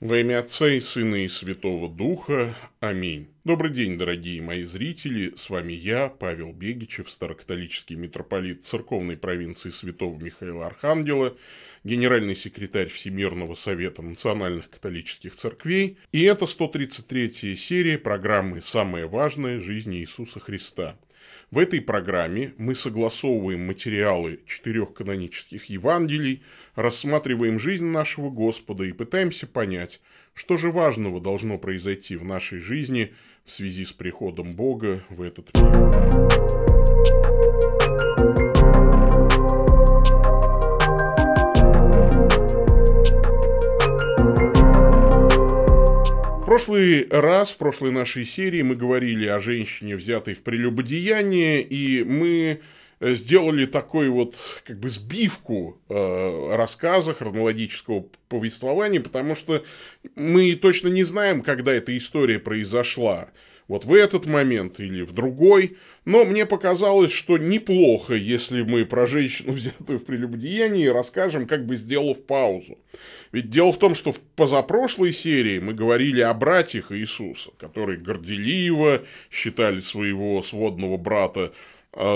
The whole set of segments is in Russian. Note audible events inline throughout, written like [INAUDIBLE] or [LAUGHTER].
Во имя Отца и Сына и Святого Духа. Аминь. Добрый день, дорогие мои зрители. С вами я, Павел Бегичев, старокатолический митрополит церковной провинции Святого Михаила Архангела, генеральный секретарь Всемирного Совета Национальных Католических Церквей. И это 133-я серия программы «Самое важное. Жизнь Иисуса Христа». В этой программе мы согласовываем материалы четырех канонических Евангелий, рассматриваем жизнь нашего Господа и пытаемся понять, что же важного должно произойти в нашей жизни в связи с приходом Бога в этот мир. Прошлый раз, в прошлой нашей серии мы говорили о женщине, взятой в прелюбодеяние, и мы э, сделали такой вот как бы сбивку э, рассказа, хронологического повествования, потому что мы точно не знаем, когда эта история произошла вот в этот момент или в другой. Но мне показалось, что неплохо, если мы про женщину, [LAUGHS] взятую в прелюбодеянии, расскажем, как бы сделав паузу. Ведь дело в том, что в позапрошлой серии мы говорили о братьях Иисуса, которые горделиво считали своего сводного брата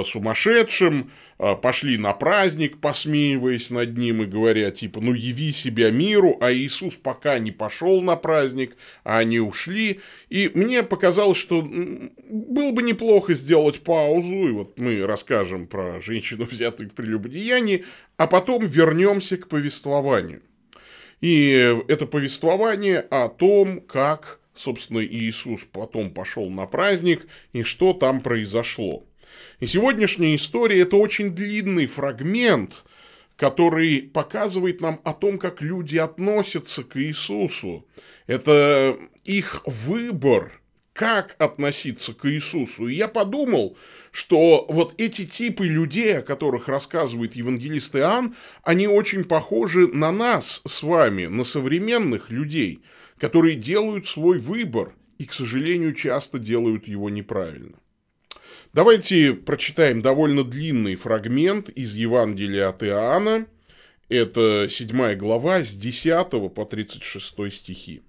сумасшедшим, э, пошли на праздник, посмеиваясь над ним и говоря, типа, ну яви себя миру, а Иисус пока не пошел на праздник, а они ушли. И мне показалось, что было бы неплохо сделать паузу, и вот мы расскажем про женщину, [LAUGHS] взятую к прелюбодеянии, а потом вернемся к повествованию. И это повествование о том, как, собственно, Иисус потом пошел на праздник и что там произошло. И сегодняшняя история – это очень длинный фрагмент, который показывает нам о том, как люди относятся к Иисусу. Это их выбор, как относиться к Иисусу. И я подумал, что вот эти типы людей, о которых рассказывает евангелист Иоанн, они очень похожи на нас с вами, на современных людей, которые делают свой выбор и, к сожалению, часто делают его неправильно. Давайте прочитаем довольно длинный фрагмент из Евангелия от Иоанна. Это 7 глава с 10 по 36 стихи.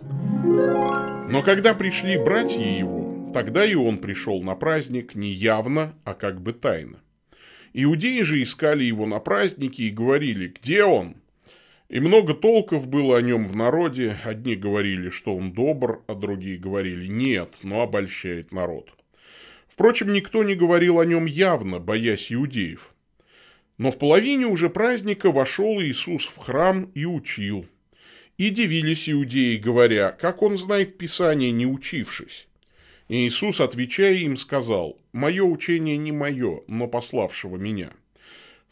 Но когда пришли братья его, тогда и он пришел на праздник не явно, а как бы тайно. Иудеи же искали его на празднике и говорили, где он? И много толков было о нем в народе. Одни говорили, что он добр, а другие говорили, нет, но обольщает народ. Впрочем, никто не говорил о нем явно, боясь иудеев. Но в половине уже праздника вошел Иисус в храм и учил. И дивились иудеи, говоря, как он знает Писание, не учившись. И Иисус, отвечая им, сказал, «Мое учение не мое, но пославшего меня.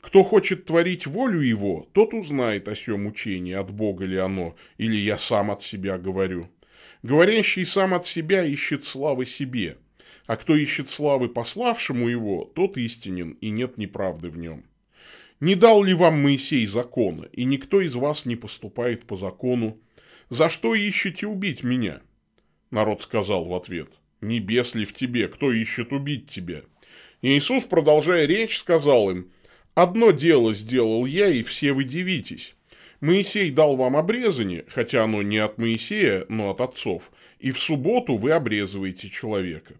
Кто хочет творить волю его, тот узнает о сем учении, от Бога ли оно, или я сам от себя говорю. Говорящий сам от себя ищет славы себе, а кто ищет славы пославшему его, тот истинен, и нет неправды в нем. Не дал ли вам Моисей закона, и никто из вас не поступает по закону? За что ищете убить меня? Народ сказал в ответ, небес ли в тебе, кто ищет убить тебя? Иисус, продолжая речь, сказал им, одно дело сделал я, и все вы дивитесь. Моисей дал вам обрезание, хотя оно не от Моисея, но от отцов, и в субботу вы обрезываете человека.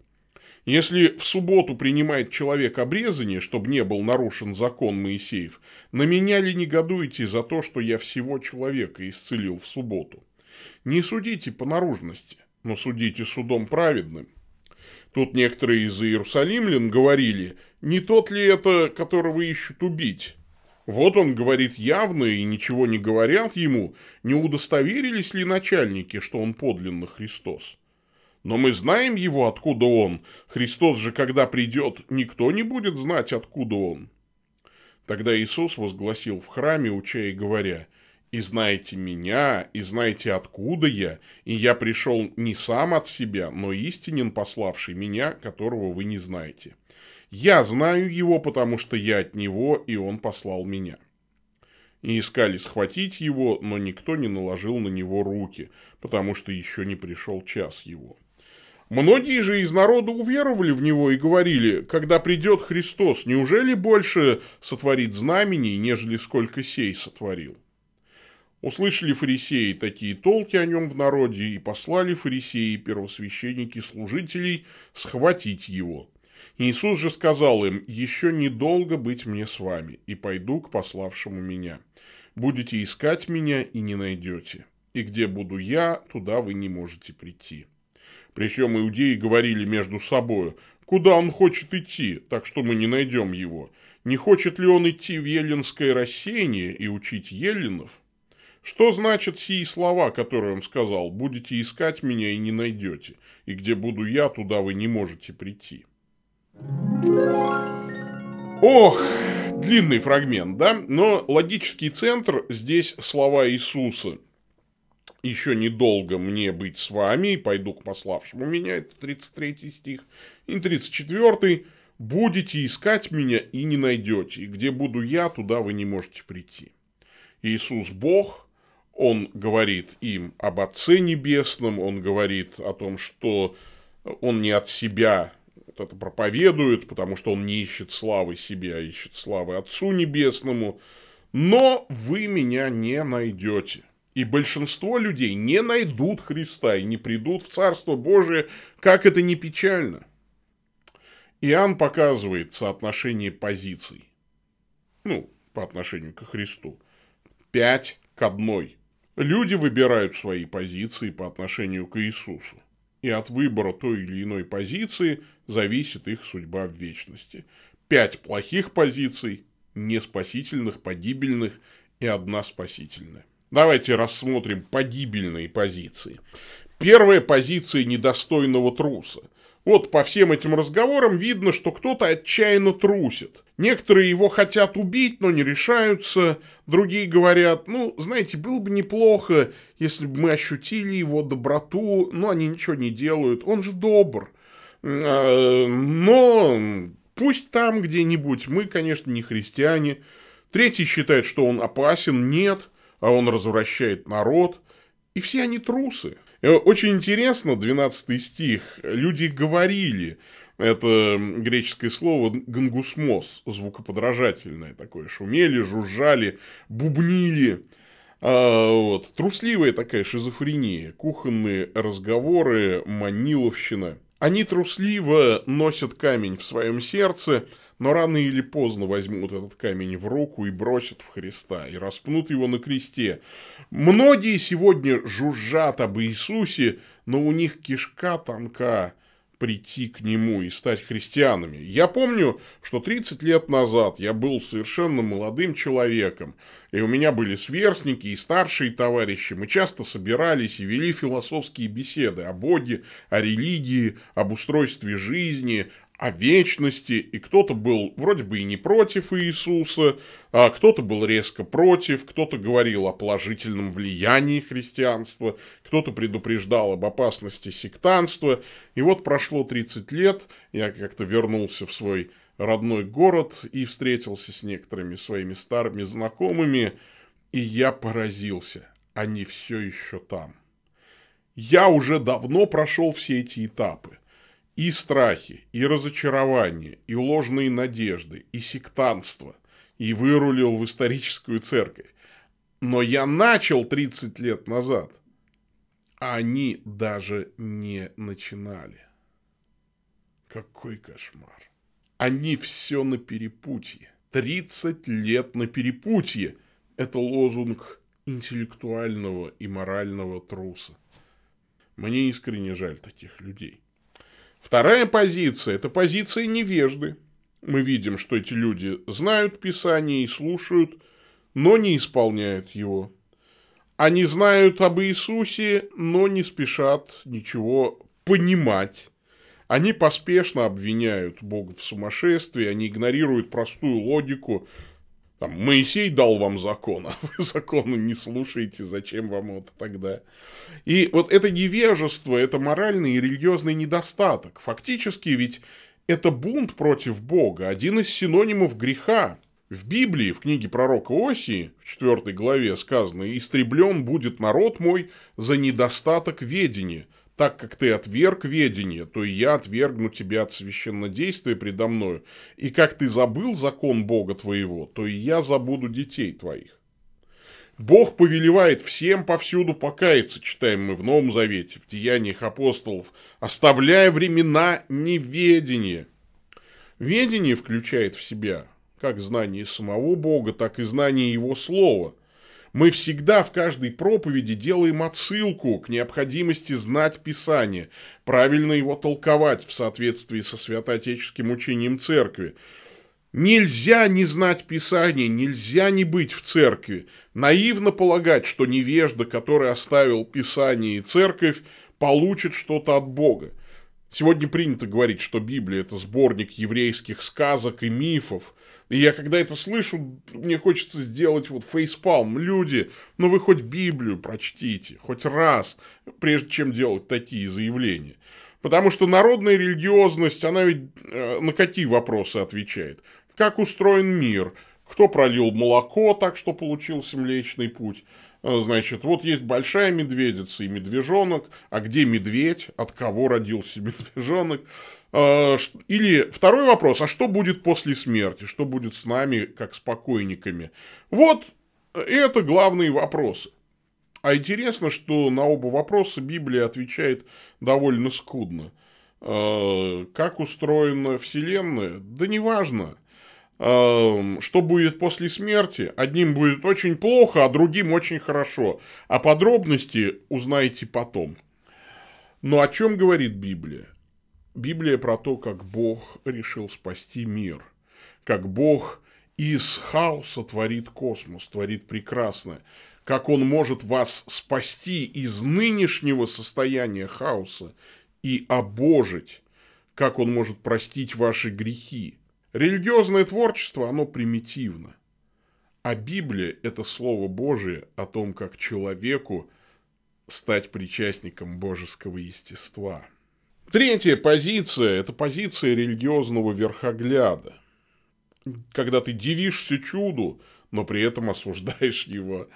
Если в субботу принимает человек обрезание, чтобы не был нарушен закон Моисеев, на меня ли негодуете за то, что я всего человека исцелил в субботу? Не судите по наружности, но судите судом праведным. Тут некоторые из иерусалимлян говорили, не тот ли это, которого ищут убить? Вот он говорит явно и ничего не говорят ему, не удостоверились ли начальники, что он подлинно Христос? Но мы знаем его, откуда он. Христос же, когда придет, никто не будет знать, откуда он. Тогда Иисус возгласил в храме, уча и говоря, «И знаете меня, и знаете, откуда я, и я пришел не сам от себя, но истинен пославший меня, которого вы не знаете. Я знаю его, потому что я от него, и он послал меня» и искали схватить его, но никто не наложил на него руки, потому что еще не пришел час его. Многие же из народа уверовали в него и говорили, когда придет Христос, неужели больше сотворит знамений, нежели сколько сей сотворил? Услышали фарисеи такие толки о нем в народе, и послали фарисеи, первосвященники, служителей схватить его. Иисус же сказал им, «Еще недолго быть мне с вами, и пойду к пославшему меня. Будете искать меня и не найдете. И где буду я, туда вы не можете прийти». Причем иудеи говорили между собою, куда он хочет идти, так что мы не найдем его. Не хочет ли он идти в еллинское рассеяние и учить еллинов? Что значит сии слова, которые он сказал? Будете искать меня и не найдете, и где буду я, туда вы не можете прийти. Ох, длинный фрагмент, да? Но логический центр здесь слова Иисуса. Еще недолго мне быть с вами, и пойду к пославшему меня, это 33 стих. И 34 будете искать меня и не найдете, и где буду я, туда вы не можете прийти. Иисус Бог, Он говорит им об Отце Небесном, Он говорит о том, что Он не от себя вот это проповедует, потому что Он не ищет славы себе, а ищет славы Отцу Небесному. Но вы меня не найдете. И большинство людей не найдут Христа и не придут в Царство Божие, как это не печально. Иоанн показывает соотношение позиций, ну, по отношению к Христу. Пять к одной. Люди выбирают свои позиции по отношению к Иисусу. И от выбора той или иной позиции зависит их судьба в вечности. Пять плохих позиций, неспасительных, погибельных и одна спасительная. Давайте рассмотрим погибельные позиции. Первая позиция недостойного труса. Вот по всем этим разговорам видно, что кто-то отчаянно трусит. Некоторые его хотят убить, но не решаются. Другие говорят, ну, знаете, было бы неплохо, если бы мы ощутили его доброту, но они ничего не делают. Он же добр. А, но пусть там где-нибудь. Мы, конечно, не христиане. Третий считает, что он опасен. Нет, а он развращает народ. И все они трусы. Э, очень интересно, 12 стих, люди говорили, это греческое слово γογγυσμός, звукоподражательное такое, шумели, жужжали, бубнили. А, вот. Трусливая такая шизофрения, кухонные разговоры, маниловщина – они трусливо носят камень в своем сердце, но рано или поздно возьмут этот камень в руку и бросят в Христа, и распнут его на кресте. Многие сегодня жужжат об Иисусе, но у них кишка тонка, прийти к нему и стать христианами. Я помню, что 30 лет назад я был совершенно молодым человеком, и у меня были сверстники и старшие товарищи. Мы часто собирались и вели философские беседы о Боге, о религии, об устройстве жизни, о вечности, и кто-то был вроде бы и не против Иисуса, а кто-то был резко против, кто-то говорил о положительном влиянии христианства, кто-то предупреждал об опасности сектанства. И вот прошло 30 лет, я как-то вернулся в свой родной город и встретился с некоторыми своими старыми знакомыми, и я поразился, они все еще там. Я уже давно прошел все эти этапы и страхи, и разочарования, и ложные надежды, и сектантство, и вырулил в историческую церковь. Но я начал 30 лет назад, а они даже не начинали. Какой кошмар. Они все на перепутье. 30 лет на перепутье. Это лозунг интеллектуального и морального труса. Мне искренне жаль таких людей. Вторая позиция – это позиция невежды. Мы видим, что эти люди знают Писание и слушают, но не исполняют его. Они знают об Иисусе, но не спешат ничего понимать. Они поспешно обвиняют Бога в сумасшествии, они игнорируют простую логику, там, Моисей дал вам закон, а вы [LAUGHS] закону не слушаете, зачем вам это тогда? И вот это невежество, это моральный и религиозный недостаток. Фактически ведь это бунт против Бога, один из синонимов греха. В Библии, в книге пророка Осии, в 4 главе сказано, «Истреблен будет народ мой за недостаток ведения, так как ты отверг ведение, то и я отвергну тебя от священнодействия предо мною. И как ты забыл закон Бога твоего, то и я забуду детей твоих. Бог повелевает всем повсюду покаяться, читаем мы в Новом Завете, в Деяниях апостолов, оставляя времена неведения. Ведение включает в себя как знание самого Бога, так и знание Его Слова. Мы всегда в каждой проповеди делаем отсылку к необходимости знать Писание, правильно его толковать в соответствии со святоотеческим учением Церкви. Нельзя не знать Писание, нельзя не быть в церкви. Наивно полагать, что невежда, который оставил Писание и церковь, получит что-то от Бога. Сегодня принято говорить, что Библия – это сборник еврейских сказок и мифов. И я когда это слышу, мне хочется сделать вот фейспалм. Люди, ну вы хоть Библию прочтите, хоть раз, прежде чем делать такие заявления. Потому что народная религиозность, она ведь э, на какие вопросы отвечает? Как устроен мир? Кто пролил молоко так, что получился Млечный Путь? Э, значит, вот есть большая медведица и медвежонок, а где медведь, от кого родился [LAUGHS] медвежонок? Э, или второй вопрос, а что будет после смерти, что будет с нами, как с покойниками? Вот это главные вопросы. А интересно, что на оба вопроса Библия отвечает довольно скудно. Э, как устроена Вселенная? Да неважно. Эм, что будет после смерти. Одним будет очень плохо, а другим очень хорошо. А подробности узнаете потом. Но о чем говорит Библия? Библия про то, как Бог решил спасти мир. Как Бог из хаоса творит космос, творит прекрасное. Как Он может вас спасти из нынешнего состояния хаоса и обожить. Как Он может простить ваши грехи Религиозное творчество, оно примитивно. А Библия – это Слово Божие о том, как человеку стать причастником божеского естества. Третья позиция – это позиция религиозного верхогляда. Когда ты дивишься чуду, но при этом осуждаешь его.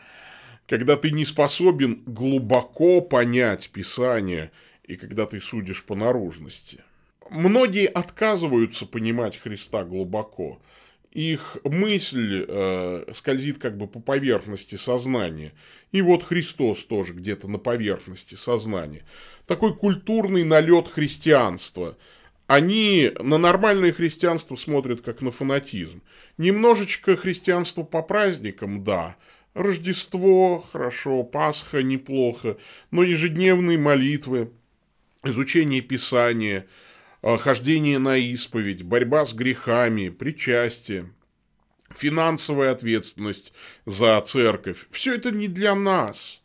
Когда ты не способен глубоко понять Писание, и когда ты судишь по наружности – Многие отказываются понимать Христа глубоко. Их мысль э, скользит как бы по поверхности сознания. И вот Христос тоже где-то на поверхности сознания. Такой культурный налет христианства. Они на нормальное христианство смотрят как на фанатизм. Немножечко христианство по праздникам, да. Рождество, хорошо, Пасха, неплохо. Но ежедневные молитвы, изучение Писания – хождение на исповедь, борьба с грехами, причастие, финансовая ответственность за церковь. Все это не для нас.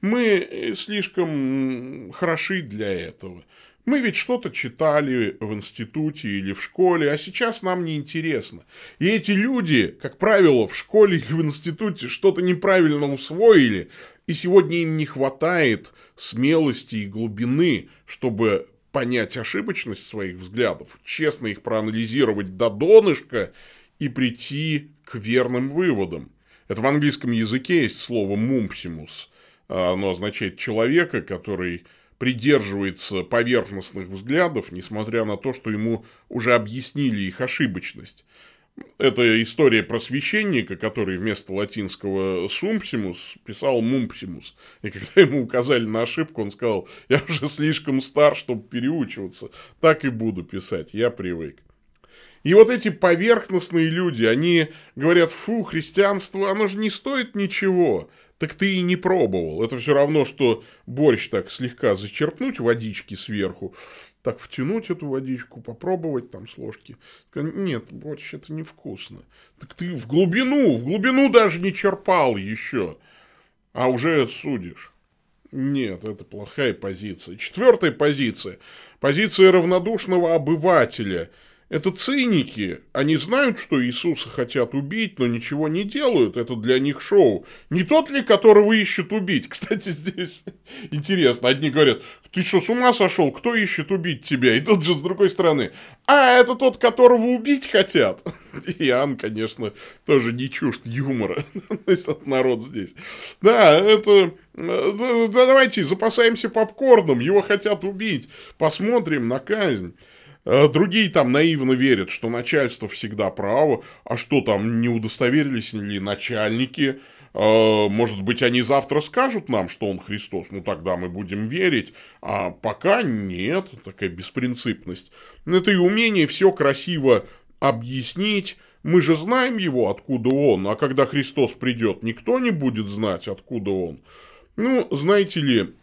Мы слишком хороши для этого. Мы ведь что-то читали в институте или в школе, а сейчас нам не интересно. И эти люди, как правило, в школе или в институте что-то неправильно усвоили, и сегодня им не хватает смелости и глубины, чтобы понять ошибочность своих взглядов, честно их проанализировать до донышка и прийти к верным выводам. Это в английском языке есть слово «мумпсимус». Оно означает человека, который придерживается поверхностных взглядов, несмотря на то, что ему уже объяснили их ошибочность. Это история про священника, который вместо латинского сумпсимус писал мумпсимус. И когда ему указали на ошибку, он сказал, я уже слишком стар, чтобы переучиваться. Так и буду писать, я привык. И вот эти поверхностные люди, они говорят, фу, христианство, оно же не стоит ничего. Так ты и не пробовал. Это все равно, что борщ так слегка зачерпнуть водички сверху, так втянуть эту водичку, попробовать там с ложки. Нет, борщ это невкусно. Так ты в глубину, в глубину даже не черпал еще, а уже судишь. Нет, это плохая позиция. Четвертая позиция. Позиция равнодушного обывателя – это циники. Они знают, что Иисуса хотят убить, но ничего не делают. Это для них шоу. Не тот ли, которого ищут убить? [LAUGHS] Кстати, здесь интересно. Одни говорят, ты что, с ума сошел? Кто ищет убить тебя? И тут же с другой стороны, а, это тот, которого убить хотят. [LAUGHS] Иоанн, конечно, тоже не чужд юмора. [LAUGHS] Этот народ здесь. Да, это... Да, давайте запасаемся попкорном, его хотят убить. Посмотрим на казнь. Э, другие там наивно верят, что начальство всегда право, а что там, не удостоверились ли начальники, э, может быть, они завтра скажут нам, что он Христос, ну тогда мы будем верить, а пока нет, такая беспринципность. Это и умение все красиво объяснить, мы же знаем его, откуда он, а когда Христос придет, никто не будет знать, откуда он. Ну, знаете ли,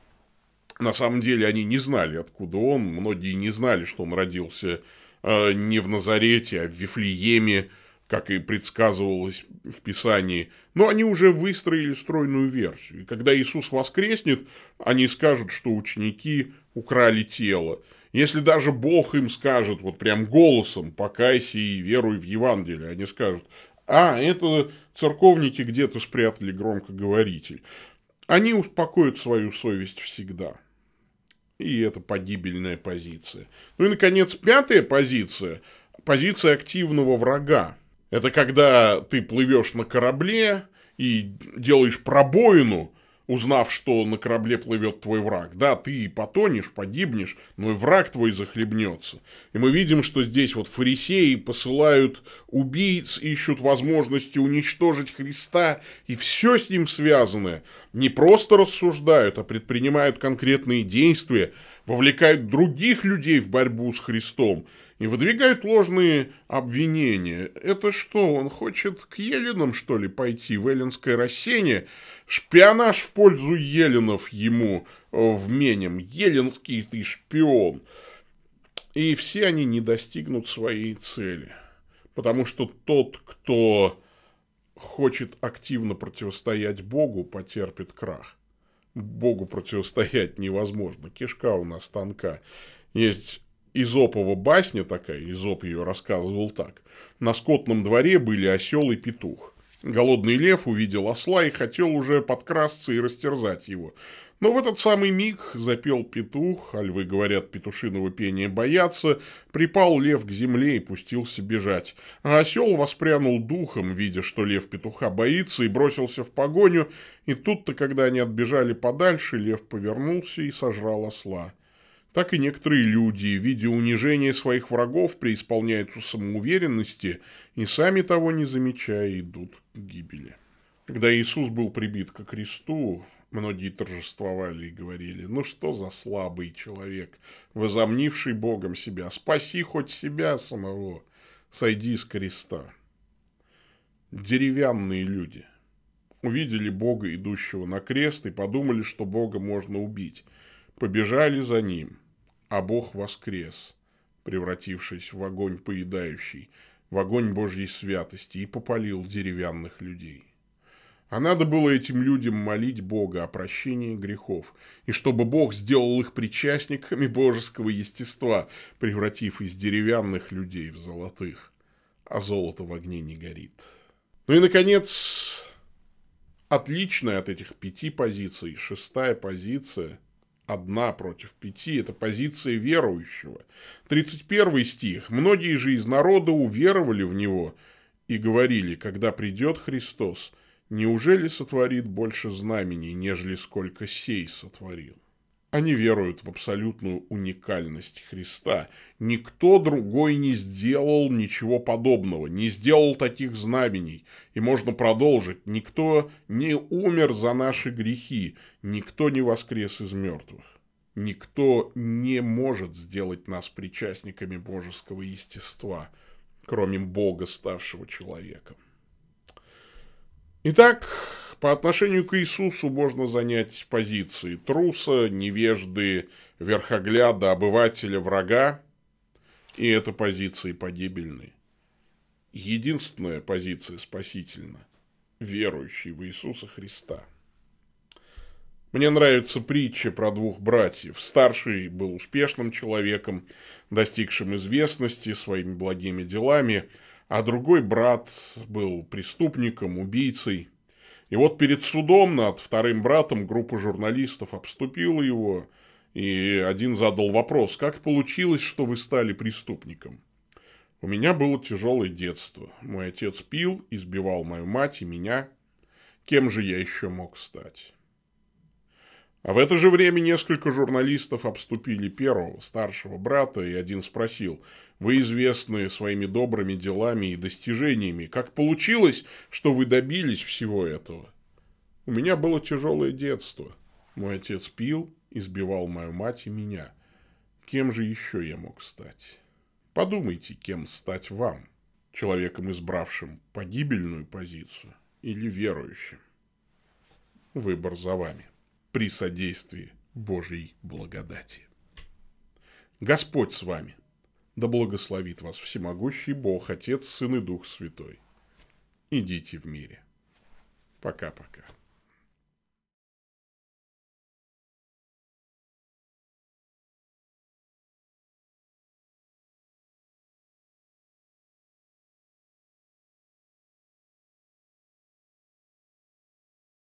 на самом деле они не знали, откуда он, многие не знали, что он родился э, не в Назарете, а в Вифлееме, как и предсказывалось в Писании, но они уже выстроили стройную версию. И когда Иисус воскреснет, они скажут, что ученики украли тело. Если даже Бог им скажет вот прям голосом «покайся и веруй в Евангелие», они скажут «а, это церковники где-то спрятали громкоговоритель». Они успокоят свою совесть всегда. И это погибельная позиция. Ну и, наконец, пятая позиция – позиция активного врага. Это когда ты плывешь на корабле и делаешь пробоину, узнав, что на корабле плывет твой враг. Да, ты потонешь, погибнешь, но и враг твой захлебнется. И мы видим, что здесь вот фарисеи посылают убийц, ищут возможности уничтожить Христа, и все с ним связанное. Не просто рассуждают, а предпринимают конкретные действия, вовлекают других людей в борьбу с Христом и выдвигают ложные обвинения. Это что, он хочет к Еленам, что ли, пойти в эллинское рассеяние? Шпионаж в пользу Еленов ему э, вменем. Еленский ты шпион. И все они не достигнут своей цели. Потому что тот, кто хочет активно противостоять Богу, потерпит крах. Богу противостоять невозможно. Кишка у нас тонка. Есть Изопова басня такая, Изоп ее рассказывал так. На скотном дворе были осел и петух. Голодный лев увидел осла и хотел уже подкрасться и растерзать его. Но в этот самый миг запел петух, а львы, говорят, петушиного пения боятся, припал лев к земле и пустился бежать. А осел воспрянул духом, видя, что лев петуха боится, и бросился в погоню, и тут-то, когда они отбежали подальше, лев повернулся и сожрал осла так и некоторые люди, видя унижение своих врагов, преисполняются самоуверенности и сами того не замечая идут к гибели. Когда Иисус был прибит ко кресту, многие торжествовали и говорили, ну что за слабый человек, возомнивший Богом себя, спаси хоть себя самого, сойди с креста. Деревянные люди увидели Бога, идущего на крест, и подумали, что Бога можно убить. Побежали за ним – а Бог воскрес, превратившись в огонь поедающий, в огонь Божьей святости, и попалил деревянных людей. А надо было этим людям молить Бога о прощении грехов, и чтобы Бог сделал их причастниками божеского естества, превратив из деревянных людей в золотых, а золото в огне не горит. Ну и, наконец, отличная от этих пяти позиций, шестая позиция – одна против пяти – это позиция верующего. 31 стих. «Многие же из народа уверовали в него и говорили, когда придет Христос, неужели сотворит больше знамений, нежели сколько сей сотворил?» Они веруют в абсолютную уникальность Христа. Никто другой не сделал ничего подобного, не сделал таких знамений. И можно продолжить. Никто не умер за наши грехи, никто не воскрес из мертвых. Никто не может сделать нас причастниками божеского естества, кроме Бога, ставшего человеком. Итак, по отношению к Иисусу можно занять позиции труса, невежды, верхогляда, обывателя, врага, и это позиции погибельные. Единственная позиция спасительна – верующий в Иисуса Христа. Мне нравится притча про двух братьев. Старший был успешным человеком, достигшим известности своими благими делами, а другой брат был преступником, убийцей – и вот перед судом над вторым братом группа журналистов обступила его, и один задал вопрос, как получилось, что вы стали преступником? У меня было тяжелое детство. Мой отец пил, избивал мою мать и меня. Кем же я еще мог стать? А в это же время несколько журналистов обступили первого, старшего брата, и один спросил, «Вы известны своими добрыми делами и достижениями. Как получилось, что вы добились всего этого?» У меня было тяжелое детство. Мой отец пил, избивал мою мать и меня. Кем же еще я мог стать? Подумайте, кем стать вам. Человеком, избравшим погибельную позицию или верующим. Выбор за вами. При содействии Божьей благодати. Господь с вами. Да благословит вас всемогущий Бог, Отец, Сын и Дух Святой. Идите в мире. Пока-пока.